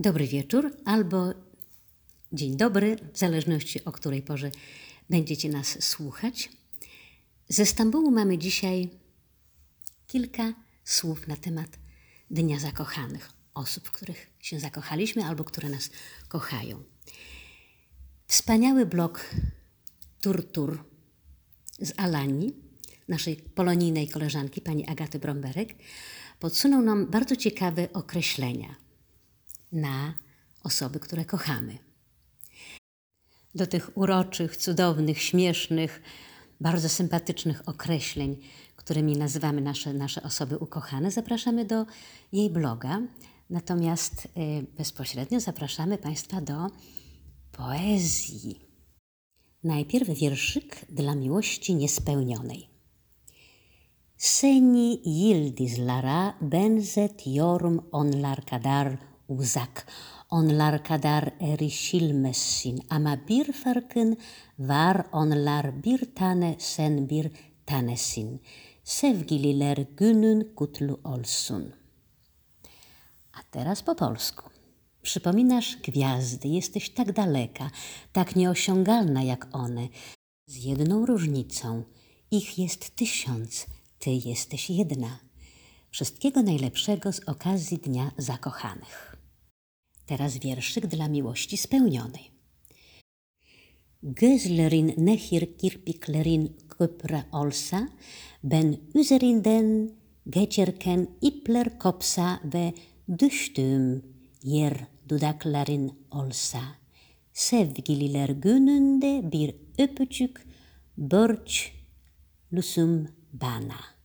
Dobry wieczór albo dzień dobry, w zależności o której porze będziecie nas słuchać. Ze Stambułu mamy dzisiaj kilka słów na temat Dnia Zakochanych, osób, w których się zakochaliśmy albo które nas kochają. Wspaniały blog Turtur z Alanii, naszej polonijnej koleżanki, pani Agaty Bromberek, podsunął nam bardzo ciekawe określenia na osoby, które kochamy. Do tych uroczych, cudownych, śmiesznych, bardzo sympatycznych określeń, którymi nazywamy nasze, nasze osoby ukochane, zapraszamy do jej bloga. Natomiast y, bezpośrednio zapraszamy Państwa do poezji. Najpierw wierszyk dla miłości niespełnionej. Seni yıldız lara benzet yorum onlar kadar uzak. Onlar kadar erişilmezsin ama bir farkın var onlar bir tane sen bir tanesin. Sevgililer günün kutlu olsun. A teraz po polsku. Przypominasz gwiazdy, jesteś tak daleka, tak nieosiągalna jak one, z jedną różnicą. Ich jest tysiąc, ty jesteś jedna. Wszystkiego najlepszego z okazji Dnia Zakochanych. Teraz wierszyk dla miłości spełnionej. Gözlerin nehir kirpiklerin köpre olsa, ben üzerinden geçerken ipler kopsa ve düştüğüm yer dudakların olsa. Sevgililer gününde bir öpücük borç lusum bana.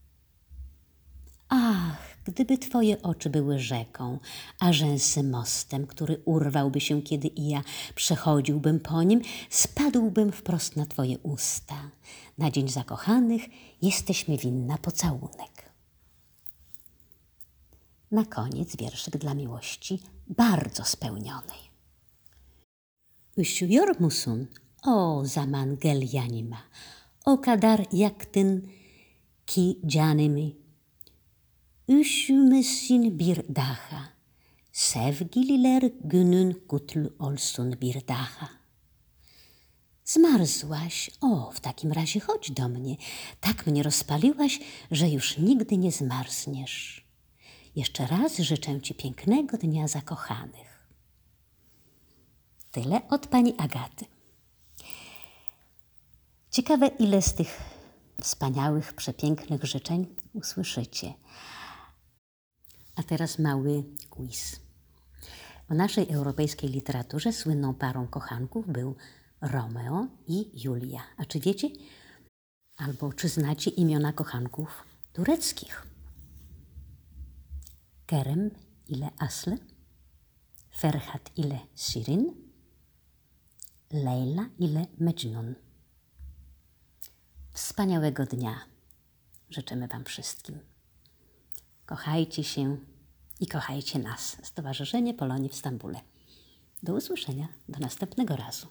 Gdyby Twoje oczy były rzeką, a rzęsy mostem, który urwałby się, kiedy i ja przechodziłbym po nim, spadłbym wprost na Twoje usta. Na dzień zakochanych jesteśmy winna pocałunek. Na koniec wierszyk dla miłości bardzo spełnionej. Üşüyor musun? O zaman gel. O kadar yaktın ki canımı Üşümesin bir daha. Sevgililer günün kutlu olsun bir daha. Zmarzłaś? O, w takim razie chodź do mnie. Tak mnie rozpaliłaś, że już nigdy nie zmarzniesz. Jeszcze raz życzę Ci pięknego dnia zakochanych. Tyle od pani Agaty. Ciekawe, ile z tych wspaniałych, przepięknych życzeń usłyszycie. A teraz mały quiz. W naszej europejskiej literaturze słynną parą kochanków był Romeo i Julia. A czy wiecie, albo czy znacie imiona kochanków tureckich? Kerem ile Asle, Ferhat ile Sirin, Leila ile Mejnun. Wspaniałego dnia życzymy Wam wszystkim. Kochajcie się i kochajcie nas. Stowarzyszenie Polonii w Stambule. Do usłyszenia, do następnego razu.